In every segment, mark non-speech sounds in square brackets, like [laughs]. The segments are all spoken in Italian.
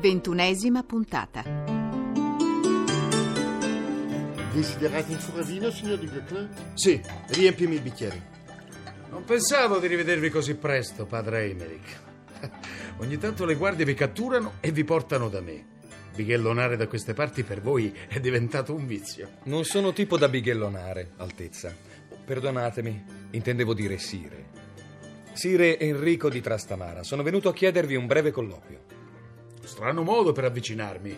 Ventunesima puntata. Desiderate un furravino, signor Di Gleclin? Sì, riempimi il bicchiere. Non pensavo di rivedervi così presto, padre Emerick. [laughs] Ogni tanto le guardie vi catturano e vi portano da me. Bighellonare da queste parti per voi è diventato un vizio. Non sono tipo da bighellonare, Altezza. Perdonatemi, intendevo dire Sire. Sire Enrico di Trastamara, sono venuto a chiedervi un breve colloquio. Strano modo per avvicinarmi.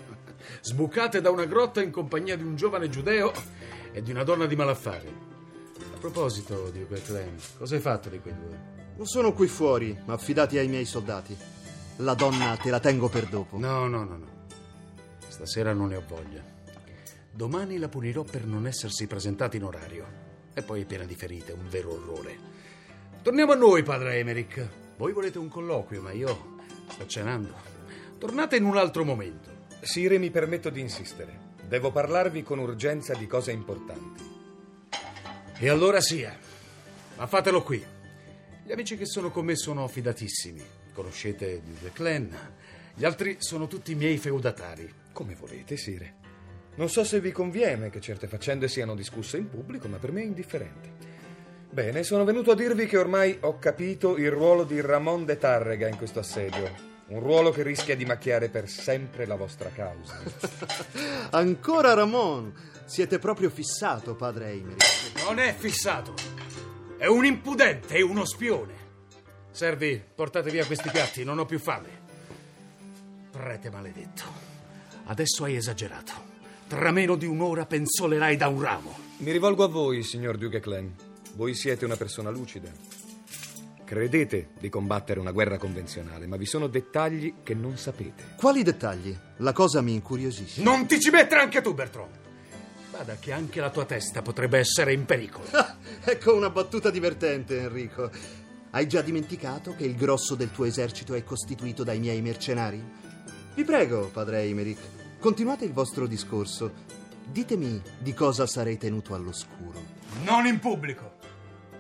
Sbucate da una grotta in compagnia di un giovane giudeo e di una donna di malaffare. A proposito, Dio Gleclin, cosa hai fatto di quei due? Sono qui fuori, affidati ai miei soldati. La donna te la tengo per dopo. No, no, no, no. Stasera non ne ho voglia. Domani la punirò per non essersi presentata in orario. E poi è piena di ferite, un vero orrore. Torniamo a noi, padre Emerick. Voi volete un colloquio, ma io sto cenando. Tornate in un altro momento. Sire, mi permetto di insistere. Devo parlarvi con urgenza di cose importanti. E allora sia. Ma fatelo qui. Gli amici che sono con me sono fidatissimi. Conoscete il clan. Gli altri sono tutti miei feudatari. Come volete, Sire. Non so se vi conviene che certe faccende siano discusse in pubblico, ma per me è indifferente. Bene, sono venuto a dirvi che ormai ho capito il ruolo di Ramon de Tarrega in questo assedio. Un ruolo che rischia di macchiare per sempre la vostra causa. [laughs] Ancora Ramon! Siete proprio fissato, padre Emerick. Non è fissato. È un impudente, è uno spione. Servi, portate via questi piatti, non ho più fame. Prete maledetto. Adesso hai esagerato. Tra meno di un'ora pensolerai da un ramo. Mi rivolgo a voi, signor Duke Clan. Voi siete una persona lucida. Credete di combattere una guerra convenzionale, ma vi sono dettagli che non sapete. Quali dettagli? La cosa mi incuriosisce. Non ti ci mettere anche tu, Bertrand. Guarda che anche la tua testa potrebbe essere in pericolo. [laughs] ecco una battuta divertente, Enrico. Hai già dimenticato che il grosso del tuo esercito è costituito dai miei mercenari? Vi prego, padre Emerick, continuate il vostro discorso. Ditemi di cosa sarei tenuto all'oscuro. Non in pubblico.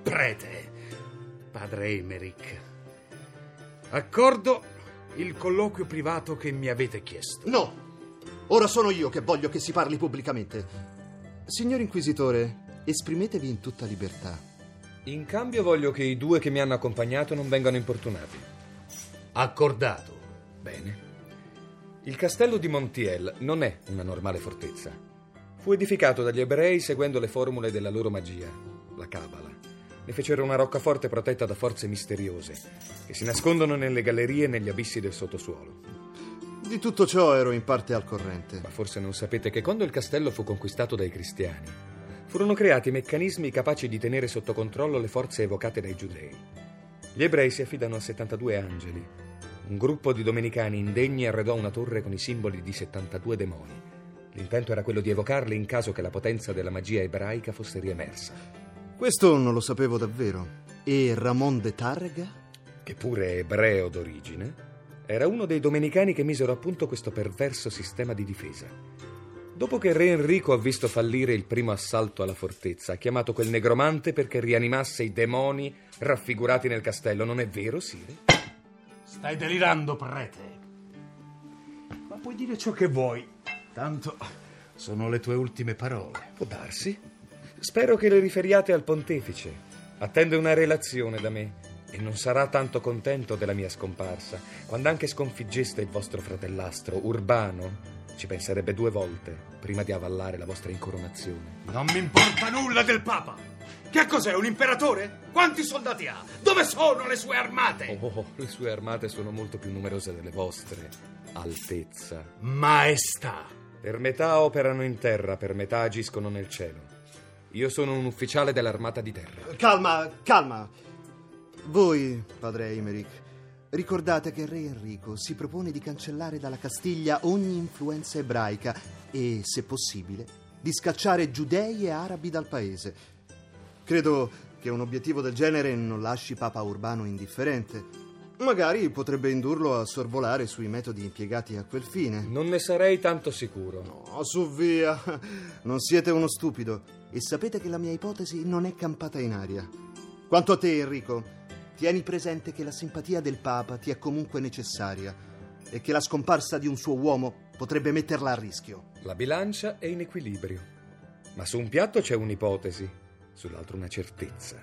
Prete, padre Emerick. Accordo il colloquio privato che mi avete chiesto. No! Ora sono io che voglio che si parli pubblicamente. Signor Inquisitore, esprimetevi in tutta libertà. In cambio voglio che i due che mi hanno accompagnato non vengano importunati. Accordato. Bene. Il castello di Montiel non è una normale fortezza. Fu edificato dagli ebrei seguendo le formule della loro magia, la Cabala. Ne fecero una roccaforte protetta da forze misteriose che si nascondono nelle gallerie e negli abissi del sottosuolo. Di tutto ciò ero in parte al corrente. Ma forse non sapete che quando il castello fu conquistato dai cristiani, furono creati meccanismi capaci di tenere sotto controllo le forze evocate dai giudei. Gli ebrei si affidano a 72 angeli. Un gruppo di domenicani indegni arredò una torre con i simboli di 72 demoni. L'intento era quello di evocarli in caso che la potenza della magia ebraica fosse riemersa. Questo non lo sapevo davvero. E Ramon de Tarrega? Che pure è ebreo d'origine, era uno dei domenicani che misero a punto questo perverso sistema di difesa. Dopo che re Enrico ha visto fallire il primo assalto alla fortezza, ha chiamato quel negromante perché rianimasse i demoni raffigurati nel castello. Non è vero, Sire? Stai delirando, prete. Ma puoi dire ciò che vuoi. Tanto sono le tue ultime parole. Può darsi. Spero che le riferiate al pontefice. Attende una relazione da me. E non sarà tanto contento della mia scomparsa, quando anche sconfiggeste il vostro fratellastro, Urbano. Ci penserebbe due volte prima di avallare la vostra incoronazione. Non mi importa nulla del Papa. Che cos'è, un imperatore? Quanti soldati ha? Dove sono le sue armate? Oh, le sue armate sono molto più numerose delle vostre. Altezza. Maestà. Per metà operano in terra, per metà agiscono nel cielo. Io sono un ufficiale dell'armata di terra. Calma, calma. Voi, padre Eimerick, ricordate che re Enrico si propone di cancellare dalla Castiglia ogni influenza ebraica e, se possibile, di scacciare giudei e arabi dal paese. Credo che un obiettivo del genere non lasci Papa Urbano indifferente. Magari potrebbe indurlo a sorvolare sui metodi impiegati a quel fine. Non ne sarei tanto sicuro. No, su via. Non siete uno stupido e sapete che la mia ipotesi non è campata in aria. Quanto a te, Enrico, tieni presente che la simpatia del Papa ti è comunque necessaria e che la scomparsa di un suo uomo potrebbe metterla a rischio. La bilancia è in equilibrio. Ma su un piatto c'è un'ipotesi, sull'altro una certezza.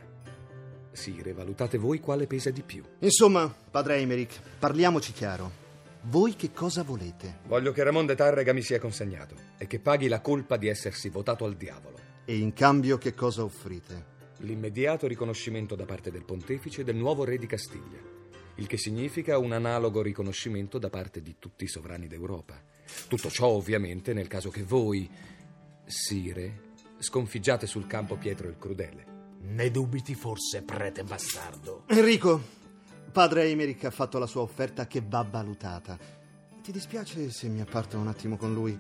Sire, valutate voi quale pesa di più. Insomma, padre Eimerick, parliamoci chiaro. Voi che cosa volete? Voglio che Ramon de Tarrega mi sia consegnato e che paghi la colpa di essersi votato al diavolo. E in cambio che cosa offrite? L'immediato riconoscimento da parte del pontefice del nuovo re di Castiglia, il che significa un analogo riconoscimento da parte di tutti i sovrani d'Europa. Tutto ciò ovviamente nel caso che voi, Sire, sconfiggiate sul campo Pietro il Crudele. Ne dubiti forse, prete bastardo? Enrico, padre Eimerick ha fatto la sua offerta che va valutata. Ti dispiace se mi apparto un attimo con lui?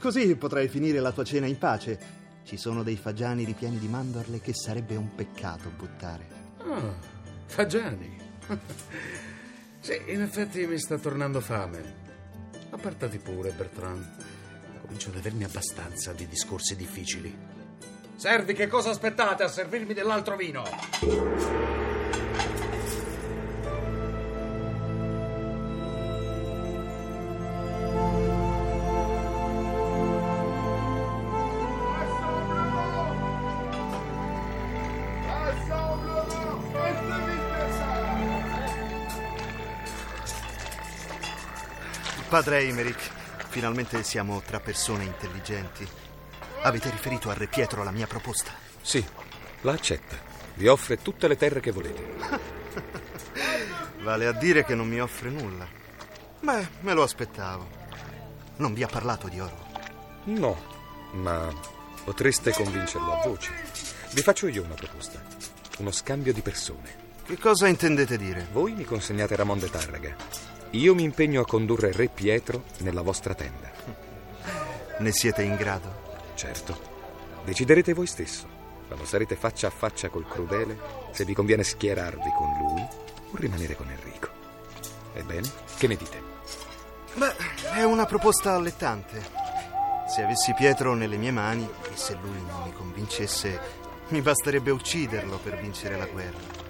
Così potrai finire la tua cena in pace. Ci sono dei fagiani ripieni di mandorle che sarebbe un peccato buttare. Ah, fagiani. [laughs] sì, in effetti mi sta tornando fame. Appartati pure, Bertrand. Comincio ad avermi abbastanza di discorsi difficili. Servi, che cosa aspettate a servirmi dell'altro vino? Padre Eimerick, finalmente siamo tra persone intelligenti. Avete riferito a Re Pietro la mia proposta? Sì, la accetta. Vi offre tutte le terre che volete. [laughs] Vale a dire che non mi offre nulla. Beh, me lo aspettavo. Non vi ha parlato di oro? No, ma potreste convincerlo a voce. Vi faccio io una proposta. Uno scambio di persone. Che cosa intendete dire? Voi mi consegnate Ramon de Tarrega. Io mi impegno a condurre Re Pietro nella vostra tenda. Ne siete in grado? Certo. Deciderete voi stesso, quando sarete faccia a faccia col crudele, se vi conviene schierarvi con lui o rimanere con Enrico. Ebbene, che ne dite? Beh, è una proposta allettante. Se avessi Pietro nelle mie mani e se lui non mi convincesse, mi basterebbe ucciderlo per vincere la guerra.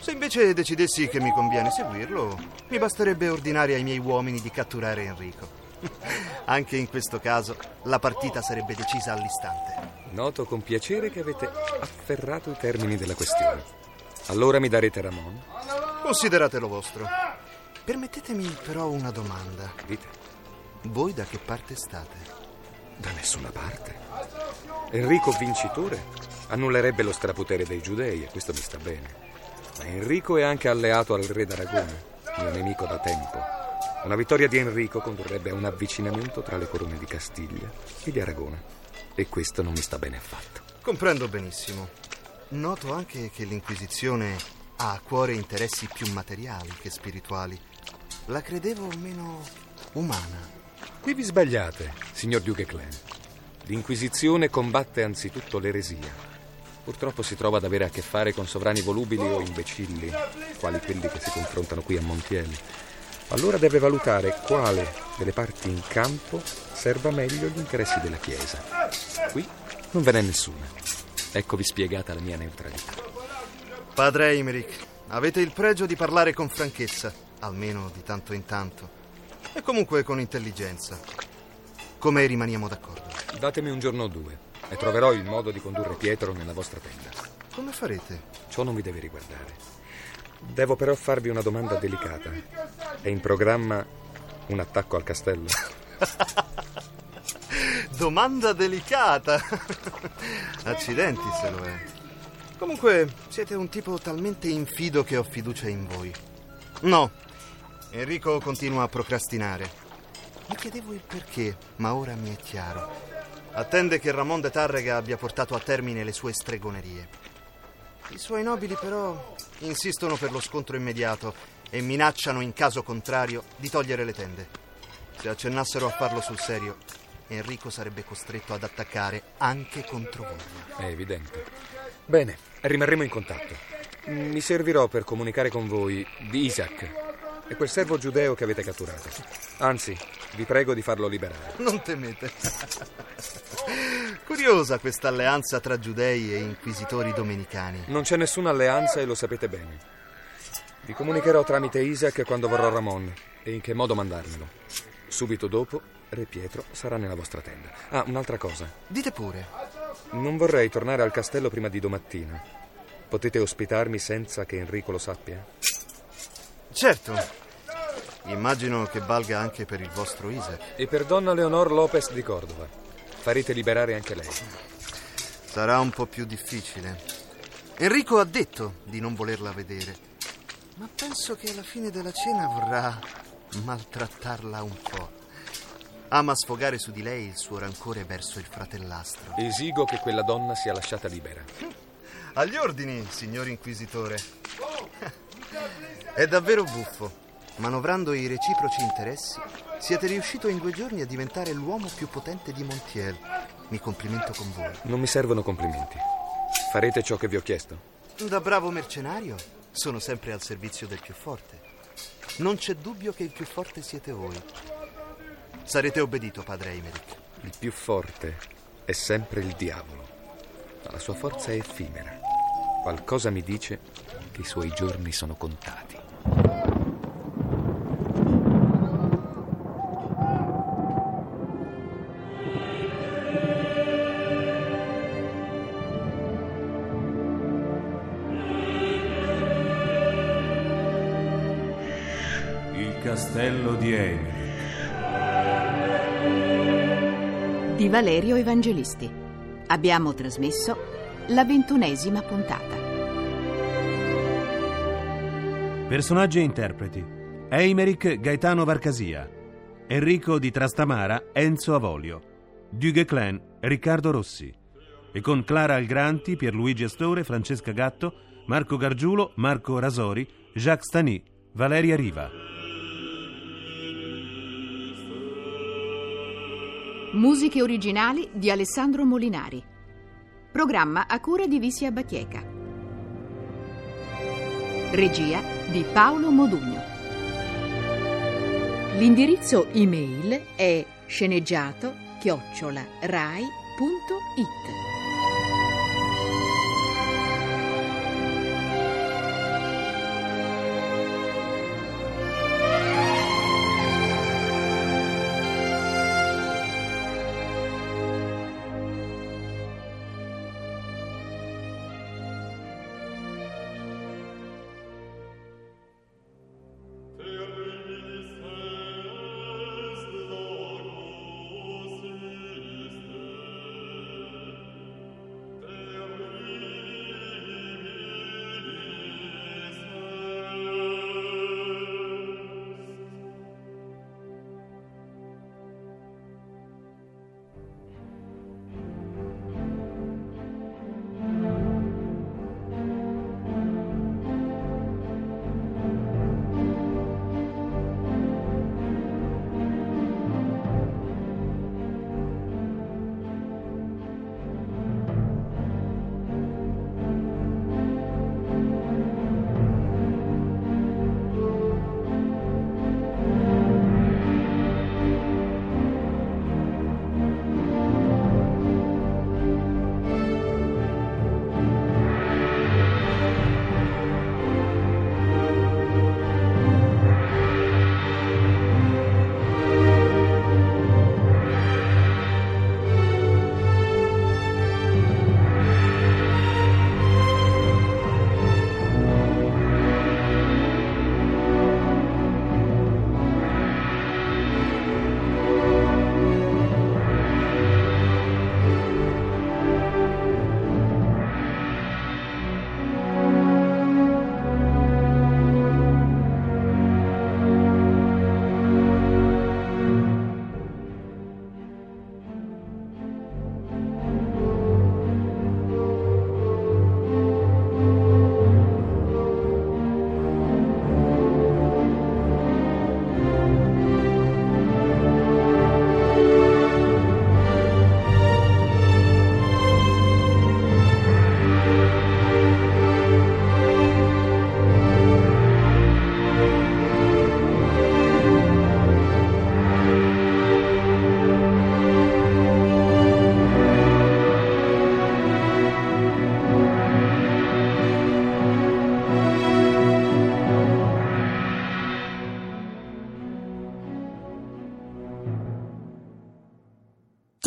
Se invece decidessi che mi conviene seguirlo, mi basterebbe ordinare ai miei uomini di catturare Enrico. [laughs] Anche in questo caso la partita sarebbe decisa all'istante. Noto con piacere che avete afferrato i termini della questione. Allora mi darete Ramon? Consideratelo vostro. Permettetemi però una domanda. Dite, Voi da che parte state? da nessuna parte. Enrico vincitore annullerebbe lo strapotere dei giudei e questo mi sta bene. Ma Enrico è anche alleato al re d'Aragona, mio nemico da tempo. Una vittoria di Enrico condurrebbe a un avvicinamento tra le corone di Castiglia e di Aragona. E questo non mi sta bene affatto. Comprendo benissimo. Noto anche che l'Inquisizione ha a cuore interessi più materiali che spirituali. La credevo meno umana. Qui vi sbagliate, signor Duke Clan. L'Inquisizione combatte anzitutto l'eresia. Purtroppo si trova ad avere a che fare con sovrani volubili o imbecilli, quali quelli che si confrontano qui a Montiel. Allora deve valutare quale delle parti in campo serva meglio gli interessi della Chiesa. Qui non ve n'è nessuna. Eccovi spiegata la mia neutralità. Padre Eimerick, avete il pregio di parlare con franchezza, almeno di tanto in tanto, e comunque con intelligenza. Come rimaniamo d'accordo? Datemi un giorno o due e troverò il modo di condurre Pietro nella vostra tenda. Come farete? Ciò non vi deve riguardare. Devo però farvi una domanda delicata. È in programma un attacco al castello? [laughs] Domanda delicata. Accidenti se lo è. Comunque, siete un tipo talmente infido che ho fiducia in voi. No, Enrico continua a procrastinare. Mi chiedevo il perché, ma ora mi è chiaro. Attende che Ramon de Tarrega abbia portato a termine le sue stregonerie. I suoi nobili però insistono per lo scontro immediato e minacciano in caso contrario di togliere le tende. Se accennassero a farlo sul serio, Enrico sarebbe costretto ad attaccare anche contro voi. È evidente. Bene, rimarremo in contatto. Mi servirò per comunicare con voi di Isaac e quel servo giudeo che avete catturato. Anzi, vi prego di farlo liberare. Non temete. Curiosa questa alleanza tra giudei e inquisitori domenicani. Non c'è nessuna alleanza e lo sapete bene. Vi comunicherò tramite Isaac quando vorrà Ramon e in che modo mandarmelo. Subito dopo, Re Pietro sarà nella vostra tenda. Ah, un'altra cosa. Dite pure. Non vorrei tornare al castello prima di domattina. Potete ospitarmi senza che Enrico lo sappia? Certo. Immagino che valga anche per il vostro Isaac. E per donna Leonor Lopez di Cordova. Farete liberare anche lei. Sarà un po' più difficile. Enrico ha detto di non volerla vedere, ma penso che alla fine della cena vorrà maltrattarla un po'. Ama sfogare su di lei il suo rancore verso il fratellastro. Esigo che quella donna sia lasciata libera. Agli ordini, signor inquisitore. È davvero buffo. Manovrando i reciproci interessi, siete riuscito in due giorni a diventare l'uomo più potente di Montiel. Mi complimento con voi. Non mi servono complimenti. Farete ciò che vi ho chiesto. Da bravo mercenario, sono sempre al servizio del più forte. Non c'è dubbio che il più forte siete voi. Sarete obbedito, padre Eimerick. Il più forte è sempre il diavolo, ma la sua forza è effimera. Qualcosa mi dice che i suoi giorni sono contati. Valerio Evangelisti. Abbiamo trasmesso la ventunesima puntata. Personaggi e interpreti. Eimerick Gaetano Varcasia. Enrico di Trastamara Enzo Avolio. Duguay-Clan Riccardo Rossi. E con Clara Algranti, Pierluigi Astore, Francesca Gatto, Marco Gargiulo, Marco Rasori, Jacques Stani, Valeria Riva. Musiche originali di Alessandro Molinari. Programma a cura di Visia Bacheca. Regia di Paolo Modugno. L'indirizzo email è sceneggiato chiocciola rai.it.